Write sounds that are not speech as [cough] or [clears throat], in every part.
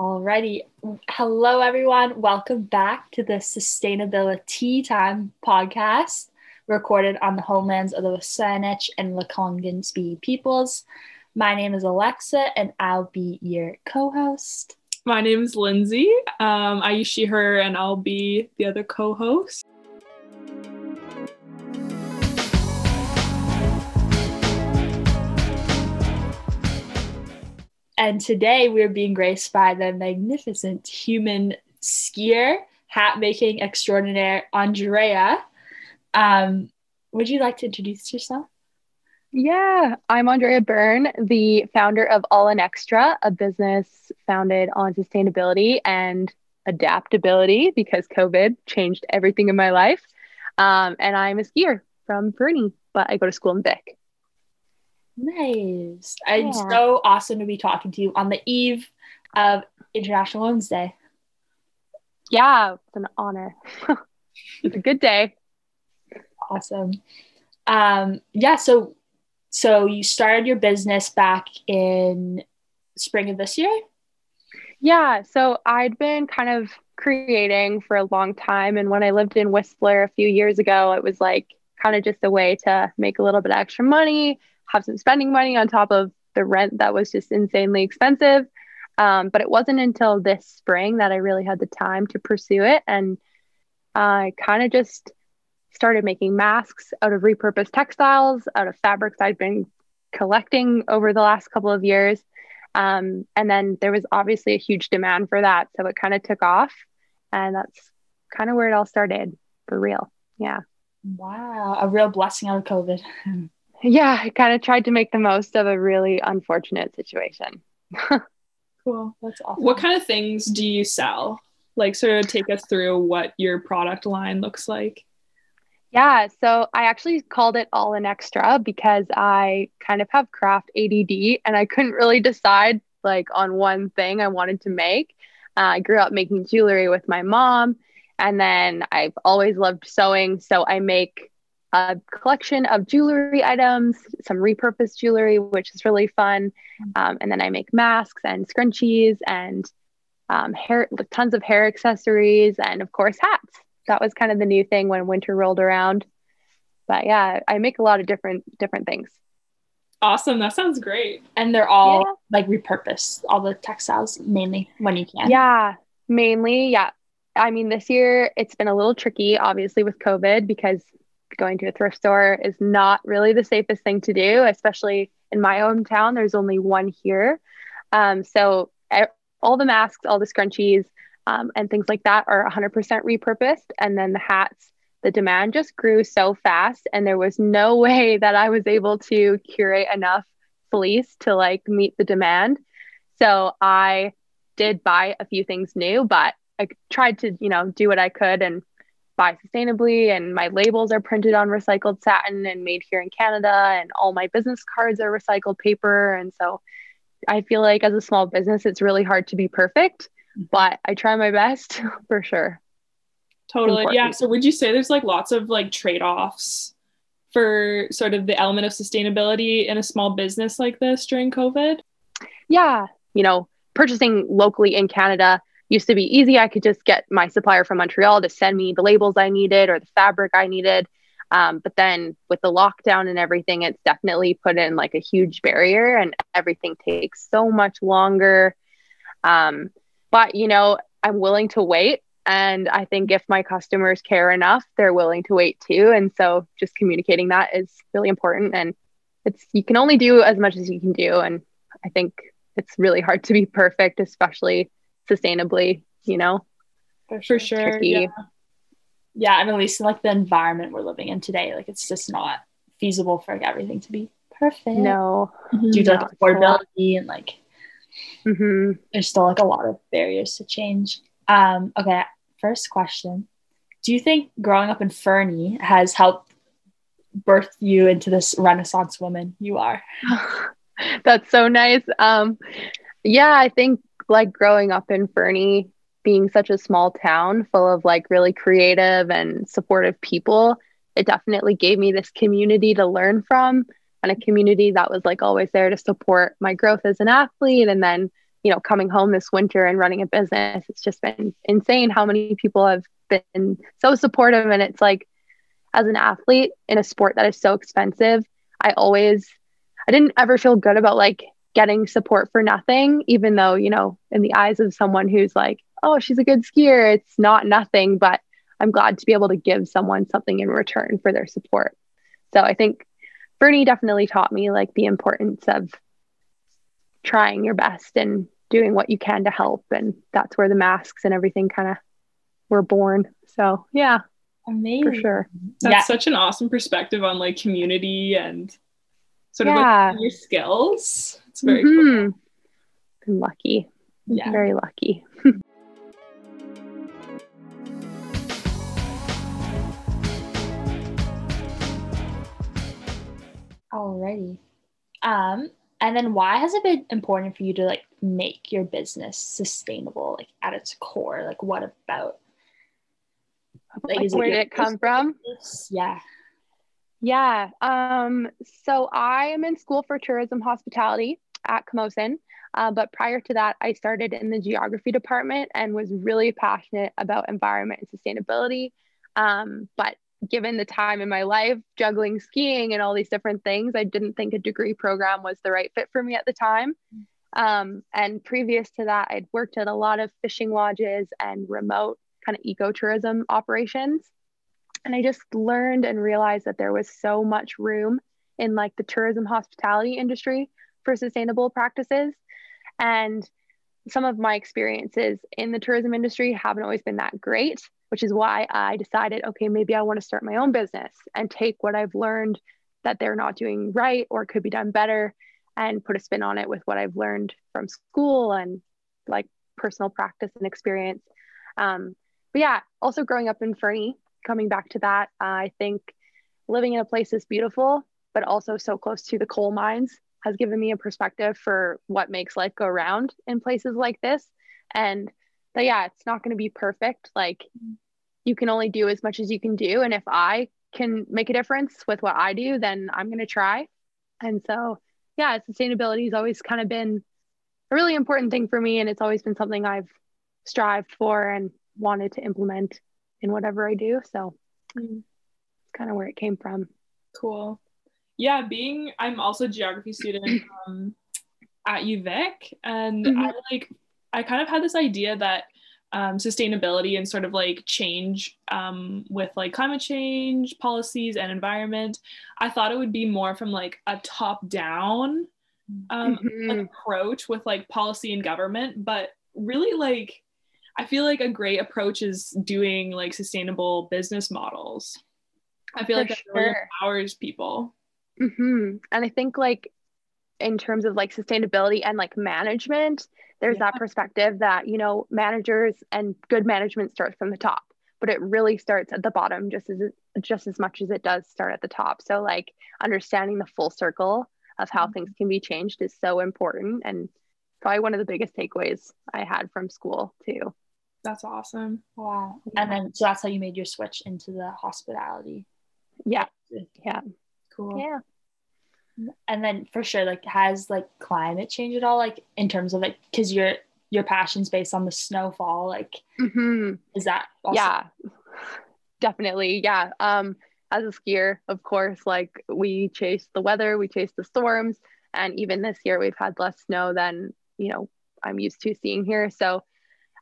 Alrighty. Hello, everyone. Welcome back to the Sustainability Time podcast, recorded on the homelands of the Wasanich and Lekwungen Speak peoples. My name is Alexa, and I'll be your co host. My name is Lindsay. Um, I use she, her, and I'll be the other co host. And today we're being graced by the magnificent human skier, hat making extraordinaire, Andrea. Um, would you like to introduce yourself? Yeah, I'm Andrea Byrne, the founder of All in Extra, a business founded on sustainability and adaptability because COVID changed everything in my life. Um, and I'm a skier from Fernie, but I go to school in Vic. Nice. Yeah. It's so awesome to be talking to you on the eve of International Women's Day. Yeah, it's an honor. [laughs] it's a good day. Awesome. Um, yeah, so so you started your business back in spring of this year? Yeah, so I'd been kind of creating for a long time and when I lived in Whistler a few years ago, it was like kind of just a way to make a little bit of extra money have some spending money on top of the rent that was just insanely expensive. Um, but it wasn't until this spring that I really had the time to pursue it. And I kind of just started making masks out of repurposed textiles, out of fabrics I'd been collecting over the last couple of years. Um, and then there was obviously a huge demand for that. So it kind of took off. And that's kind of where it all started for real. Yeah. Wow. A real blessing out of COVID. [laughs] yeah, I kind of tried to make the most of a really unfortunate situation. [laughs] cool. That's awesome. What kind of things do you sell? Like, sort of take us through what your product line looks like. Yeah, so I actually called it All in Extra because I kind of have craft ADD and I couldn't really decide like on one thing I wanted to make. Uh, I grew up making jewelry with my mom, and then I've always loved sewing. So I make a collection of jewelry items, some repurposed jewelry, which is really fun. Um, and then I make masks and scrunchies and um, hair, tons of hair accessories, and of course, hats. That was kind of the new thing when winter rolled around. But yeah, I make a lot of different different things. Awesome. That sounds great. And they're all yeah. like repurposed, all the textiles mainly when you can. Yeah, mainly. Yeah. I mean, this year it's been a little tricky, obviously, with COVID because going to a thrift store is not really the safest thing to do, especially in my hometown. There's only one here. Um, so all the masks, all the scrunchies, um, and things like that are 100% repurposed. And then the hats, the demand just grew so fast, and there was no [laughs] way that I was able to curate enough fleece to like meet the demand. So I did buy a few things new, but I tried to, you know, do what I could and buy sustainably and my labels are printed on recycled satin and made here in Canada and all my business cards are recycled paper and so I feel like as a small business it's really hard to be perfect mm-hmm. but I try my best [laughs] for sure. Totally. Yeah, so would you say there's like lots of like trade-offs for sort of the element of sustainability in a small business like this during COVID? Yeah, you know, purchasing locally in Canada used to be easy. I could just get my supplier from Montreal to send me the labels I needed or the fabric I needed. Um, but then with the lockdown and everything, it's definitely put in like a huge barrier and everything takes so much longer. Um, but, you know, I'm willing to wait. And I think if my customers care enough, they're willing to wait too. And so just communicating that is really important. And it's, you can only do as much as you can do. And I think it's really hard to be perfect, especially sustainably, you know? For, for sure. Tricky. Yeah. yeah. And at least in like the environment we're living in today, like it's just not feasible for like, everything to be perfect. No. Mm-hmm. Due to like affordability and like mm-hmm. there's still like a lot of barriers to change. Um, okay, first question. Do you think growing up in Fernie has helped birth you into this renaissance woman you are? [laughs] That's so nice. Um, yeah, I think like growing up in Fernie, being such a small town full of like really creative and supportive people, it definitely gave me this community to learn from and a community that was like always there to support my growth as an athlete and then you know, coming home this winter and running a business, it's just been insane how many people have been so supportive. And it's like, as an athlete in a sport that is so expensive, I always, I didn't ever feel good about like getting support for nothing, even though, you know, in the eyes of someone who's like, oh, she's a good skier, it's not nothing. But I'm glad to be able to give someone something in return for their support. So I think Fernie definitely taught me like the importance of trying your best and doing what you can to help. And that's where the masks and everything kind of were born. So yeah. Amazing. For sure. That's yeah. such an awesome perspective on like community and sort yeah. of like your skills. It's very mm-hmm. cool. Been lucky. Yeah. Very lucky. [laughs] Alrighty. Um, and then why has it been important for you to like make your business sustainable, like at its core? Like what about like, like where did it come from? Yeah. Yeah. Um, so I am in school for tourism hospitality at Camosun. Uh, but prior to that, I started in the geography department and was really passionate about environment and sustainability. Um, but given the time in my life, juggling skiing and all these different things, I didn't think a degree program was the right fit for me at the time. Um, and previous to that, I'd worked at a lot of fishing lodges and remote kind of ecotourism operations. And I just learned and realized that there was so much room in like the tourism hospitality industry for sustainable practices. And some of my experiences in the tourism industry haven't always been that great which is why I decided, okay, maybe I want to start my own business and take what I've learned that they're not doing right or could be done better and put a spin on it with what I've learned from school and like personal practice and experience. Um, but yeah, also growing up in Fernie, coming back to that, I think living in a place is beautiful, but also so close to the coal mines has given me a perspective for what makes life go round in places like this. And that, yeah, it's not going to be perfect. Like you can only do as much as you can do. And if I can make a difference with what I do, then I'm going to try. And so, yeah, sustainability has always kind of been a really important thing for me. And it's always been something I've strived for and wanted to implement in whatever I do. So mm. it's kind of where it came from. Cool. Yeah, being, I'm also a geography student [clears throat] um, at UVic. And mm-hmm. I like, I kind of had this idea that um, sustainability and sort of like change um, with like climate change policies and environment, I thought it would be more from like a top down um, mm-hmm. approach with like policy and government. But really, like, I feel like a great approach is doing like sustainable business models. I feel For like that sure. really empowers people. Mm-hmm. And I think like in terms of like sustainability and like management, there's yeah. that perspective that you know managers and good management starts from the top but it really starts at the bottom just as just as much as it does start at the top. So like understanding the full circle of how mm-hmm. things can be changed is so important and probably one of the biggest takeaways i had from school too. That's awesome. Wow. And then so that's how you made your switch into the hospitality yeah. yeah cool. Yeah. And then for sure like has like climate change at all like in terms of like because your your passion's based on the snowfall like mm-hmm. is that also- yeah. Definitely. Yeah. Um as a skier of course like we chase the weather we chase the storms and even this year we've had less snow than you know i'm used to seeing here. So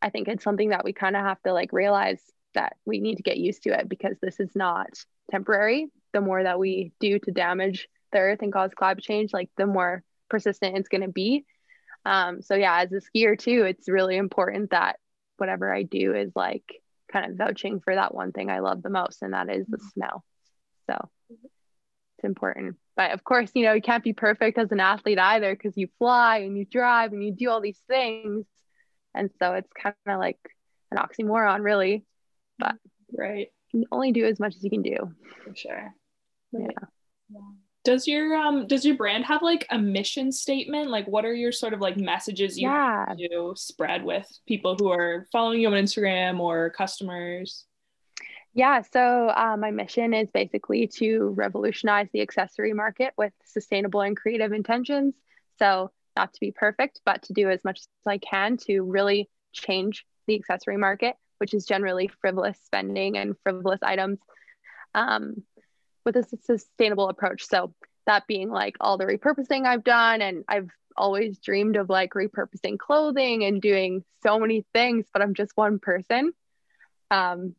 i think it's something that we kind of have to like realize that we need to get used to it because this is not temporary the more that we do to damage the earth and cause climate change, like the more persistent it's going to be. Um, so yeah, as a skier too, it's really important that whatever I do is like kind of vouching for that one thing I love the most, and that is the mm-hmm. snow. So it's important. But of course, you know, you can't be perfect as an athlete either because you fly and you drive and you do all these things. And so it's kind of like an oxymoron, really. But right. You can only do as much as you can do. For sure. Yeah. yeah. Does your um does your brand have like a mission statement? Like what are your sort of like messages you yeah. to spread with people who are following you on instagram or customers? Yeah so uh, my mission is basically to revolutionize the accessory market with sustainable and creative intentions. So not to be perfect, but to do as much as I can to really change the accessory market, which is generally frivolous spending and frivolous items. Um, with a sustainable approach. So, that being like all the repurposing I've done, and I've always dreamed of like repurposing clothing and doing so many things, but I'm just one person. Um,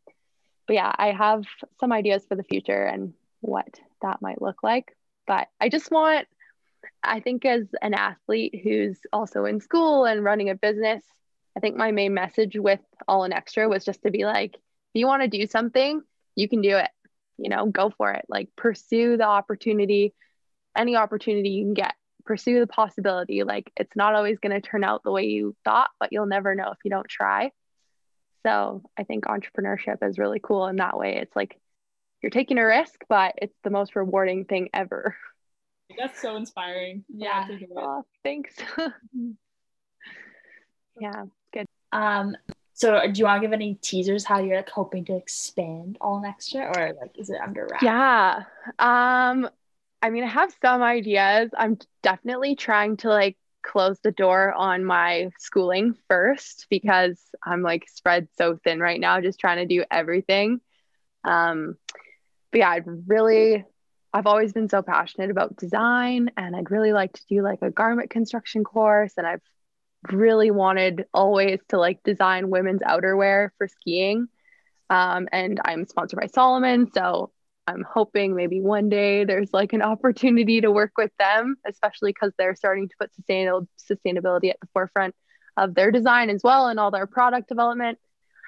but yeah, I have some ideas for the future and what that might look like. But I just want, I think, as an athlete who's also in school and running a business, I think my main message with All in Extra was just to be like, if you want to do something, you can do it. You know, go for it. Like, pursue the opportunity, any opportunity you can get. Pursue the possibility. Like, it's not always going to turn out the way you thought, but you'll never know if you don't try. So I think entrepreneurship is really cool in that way. It's like you're taking a risk, but it's the most rewarding thing ever. That's so inspiring. Yeah. Oh, thanks. [laughs] yeah, good. Um, so do you want to give any teasers how you're like hoping to expand All in Extra year, or like is it under wraps? Yeah. Um, I mean, I have some ideas. I'm definitely trying to like close the door on my schooling first because I'm like spread so thin right now, just trying to do everything. Um, but yeah, I'd really, I've always been so passionate about design and I'd really like to do like a garment construction course. And I've really wanted always to like design women's outerwear for skiing. Um, and I'm sponsored by Salomon. So I'm hoping maybe one day there's like an opportunity to work with them, especially because they're starting to put sustainable sustainability at the forefront of their design as well and all their product development.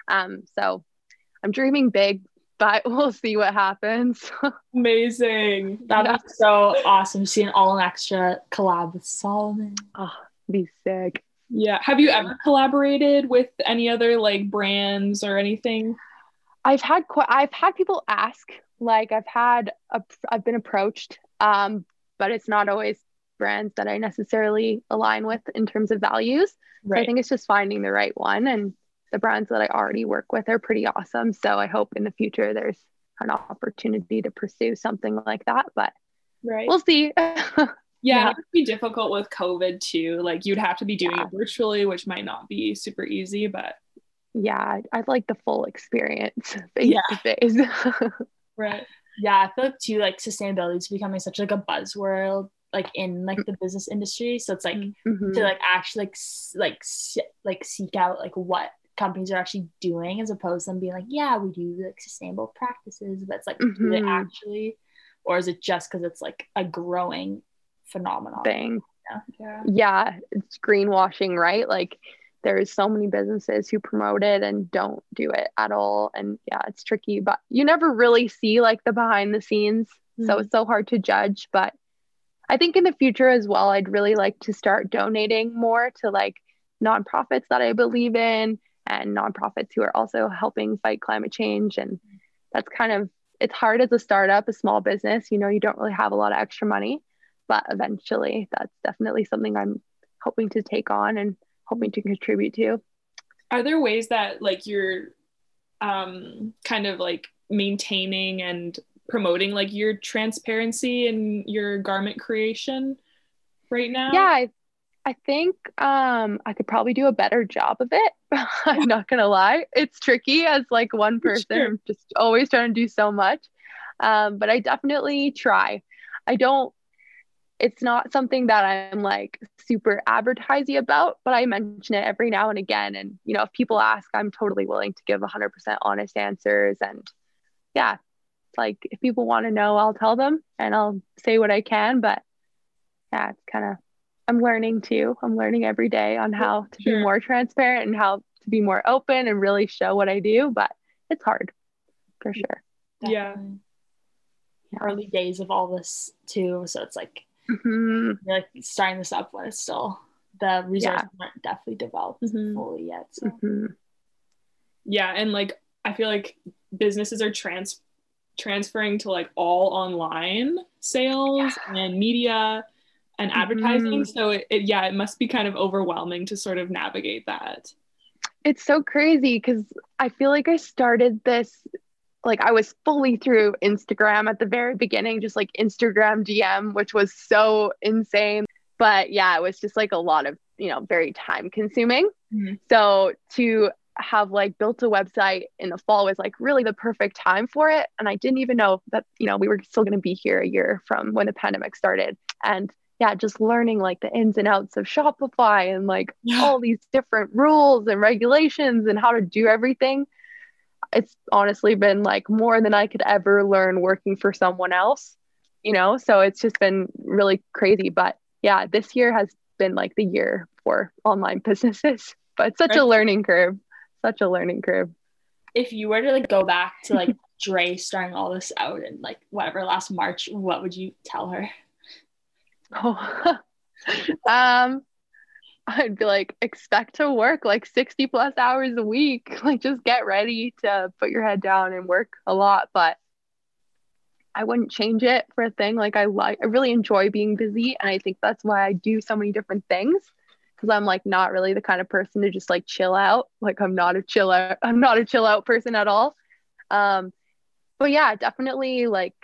Um, so I'm dreaming big, but [laughs] we'll see what happens. [laughs] Amazing. That yeah. so awesome seeing All in Extra collab with Salomon. Oh, be sick. Yeah. Have you ever collaborated with any other like brands or anything? I've had qu- I've had people ask like I've had a, I've been approached, um, but it's not always brands that I necessarily align with in terms of values. Right. So I think it's just finding the right one, and the brands that I already work with are pretty awesome. So I hope in the future there's an opportunity to pursue something like that, but right. we'll see. [laughs] yeah, yeah. it would be difficult with COVID too. Like you'd have to be doing yeah. it virtually, which might not be super easy, but yeah, I'd like the full experience face to face. Right. Yeah, I feel like too like sustainability is becoming such like a buzzword like in like the business industry. So it's like mm-hmm. to like actually like like like seek out like what companies are actually doing as opposed to them being like, yeah, we do like sustainable practices, but it's like mm-hmm. do they mm-hmm. actually or is it just because it's like a growing phenomenon thing? Yeah. yeah. Yeah, it's greenwashing, right? Like there's so many businesses who promote it and don't do it at all and yeah it's tricky but you never really see like the behind the scenes mm-hmm. so it's so hard to judge but i think in the future as well i'd really like to start donating more to like nonprofits that i believe in and nonprofits who are also helping fight climate change and that's kind of it's hard as a startup a small business you know you don't really have a lot of extra money but eventually that's definitely something i'm hoping to take on and hoping to contribute to. Are there ways that like you're um, kind of like maintaining and promoting like your transparency in your garment creation right now? Yeah, I, I think um, I could probably do a better job of it. [laughs] I'm not gonna lie, it's tricky as like one person, sure. just always trying to do so much. Um, but I definitely try. I don't it's not something that I'm like super advertising about, but I mention it every now and again. And, you know, if people ask, I'm totally willing to give 100% honest answers. And yeah, like if people want to know, I'll tell them and I'll say what I can. But yeah, it's kind of, I'm learning too. I'm learning every day on how to sure. be more transparent and how to be more open and really show what I do. But it's hard for sure. Yeah. Early days of all this too. So it's like, Mm-hmm. You're like starting this up when it's still the resources yeah. aren't definitely developed mm-hmm. fully yet. So. Mm-hmm. Yeah, and like I feel like businesses are trans transferring to like all online sales yeah. and media and mm-hmm. advertising. So it, it, yeah, it must be kind of overwhelming to sort of navigate that. It's so crazy because I feel like I started this like I was fully through Instagram at the very beginning, just like Instagram DM, which was so insane. but yeah, it was just like a lot of, you know, very time consuming. Mhm. So to have like built a website in the fall was like really the perfect time for it. And I didn't even know that, you know, we were still going to be here a year from when the pandemic started. And yeah, just learning like the ins and outs of Shopify and like Yeah. all these different rules and regulations and how to do everything. It's honestly been like more than I could ever learn working for someone else, you know? So it's just been really crazy. But yeah, this year has been like the year for online [laughs] businesses, but such a learning curve, such a learning curve. If you were to like go back to like [laughs] Dre starting all this out in like whatever last March, what would you tell her? Oh, [laughs] um, I'd be like, expect to work like 60 plus hours a week. [laughs] Like, just get ready to put your head down and work a lot. But I wouldn't change it for a thing. Like, I like, I really enjoy being busy. And I think that's why I do so many different things. Cause I'm like not really the kind of person to just like chill out. Like, I'm not a chill out, [laughs] I'm not a chill out person at all. Um, but yeah, definitely like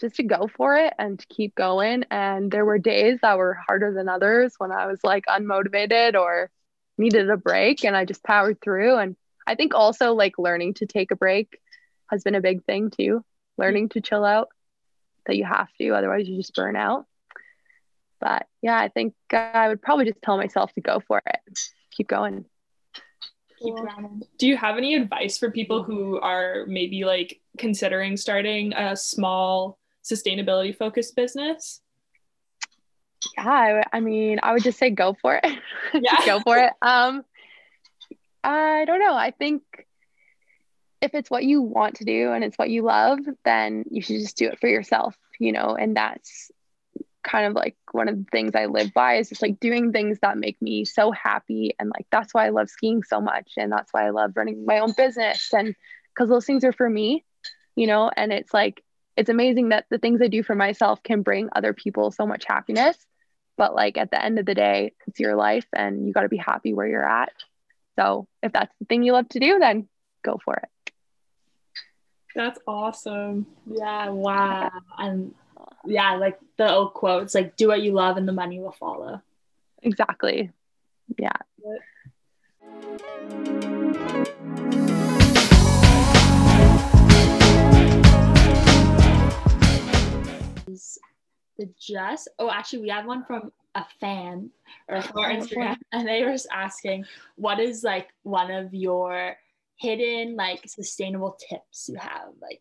just to go for it and to keep going. And there were days that were harder than others when I was like unmotivated or needed a break, and I just powered through. And I think also like learning to take a break has been a big thing too. Learning to chill out, that you have to, otherwise, you just burn out. But yeah, I think I would probably just tell myself to go for it, keep going. Do you have any advice for people who are maybe like considering starting a small sustainability focused business? yeah I, I mean i would just say go for it. [laughs] Yeah. Go for it. Um i don't know. I think if it's what you want to do and it's what you love then you should just do it for yourself you know and that's kind of like one of the things i live by is just like doing things that make me so happy. And like that's why i love skiing so much. And that's why i love running my own business. And because those things are for me you know and it's like it's amazing that the things i do for myself can bring other people so much happiness but like at the end of the day it's your life and you got to be happy where you're at so if that's the thing you love to do then go for it That's awesome. Yeah, wow. And yeah, like the old quotes like do what you love and the money will follow. exactly yeah The just oh actually we had one from a fan or from our Oh, Instagram [laughs] and they were just asking what is like one of your hidden like sustainable tips you have? Like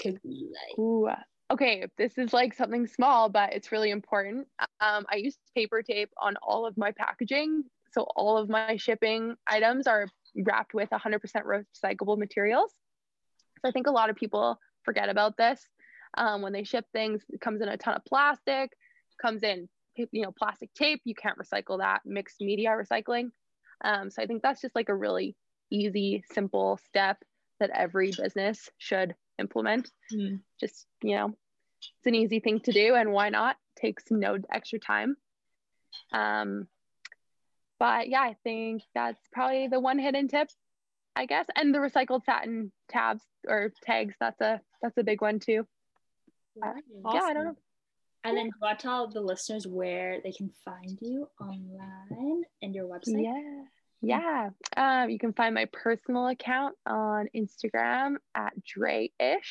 could be like Ooh. Okay, this is like something small, but it's really important. Um, I use paper tape on all of my packaging. So all of my shipping items are wrapped with 100% recyclable materials. So I think a lot of people forget about this. Um, when they ship things, it comes in a ton of plastic, comes in, you know, plastic tape. You can't recycle that. Mixed media recycling. Um, so I think that's just like a really easy, simple step that every business should implement Mm. just you know it's an easy thing to do and why not takes no extra time um but yeah i think that's probably the one hidden tip i guess and the recycled satin tabs or tags that's a that's a big one too Uh, yeah i don't know. And then do want to tell the listeners where they can find you online and your website? yeah. Yeah. Um you can find my personal account on instagram at dreish. It's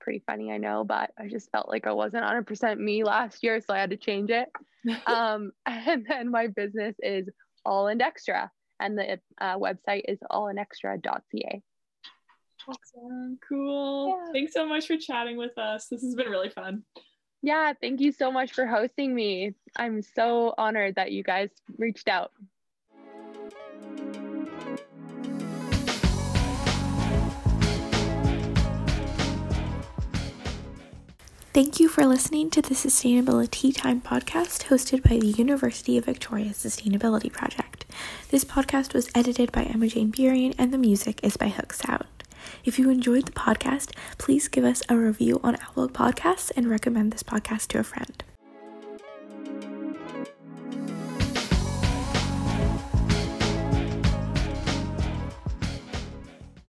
pretty funny i know but i just felt like i wasn't 100% me last year so i had to change it. [laughs] Um, [laughs] and then my business is All in Extra, and the uh, website is allinextra.ca. Awesome. Cool. Yeah. Thanks so much for chatting with us. This has been really fun. Yeah, thank you so much for hosting me. I'm so honored that you guys reached out. Thank you for listening to the Sustainability Time podcast hosted by the University of Victoria Sustainability Project. This podcast was edited by Emma Jane Burian and the music is by Hook Sound. If you enjoyed the podcast, please give us a review on Apple Podcasts and recommend this podcast to a friend.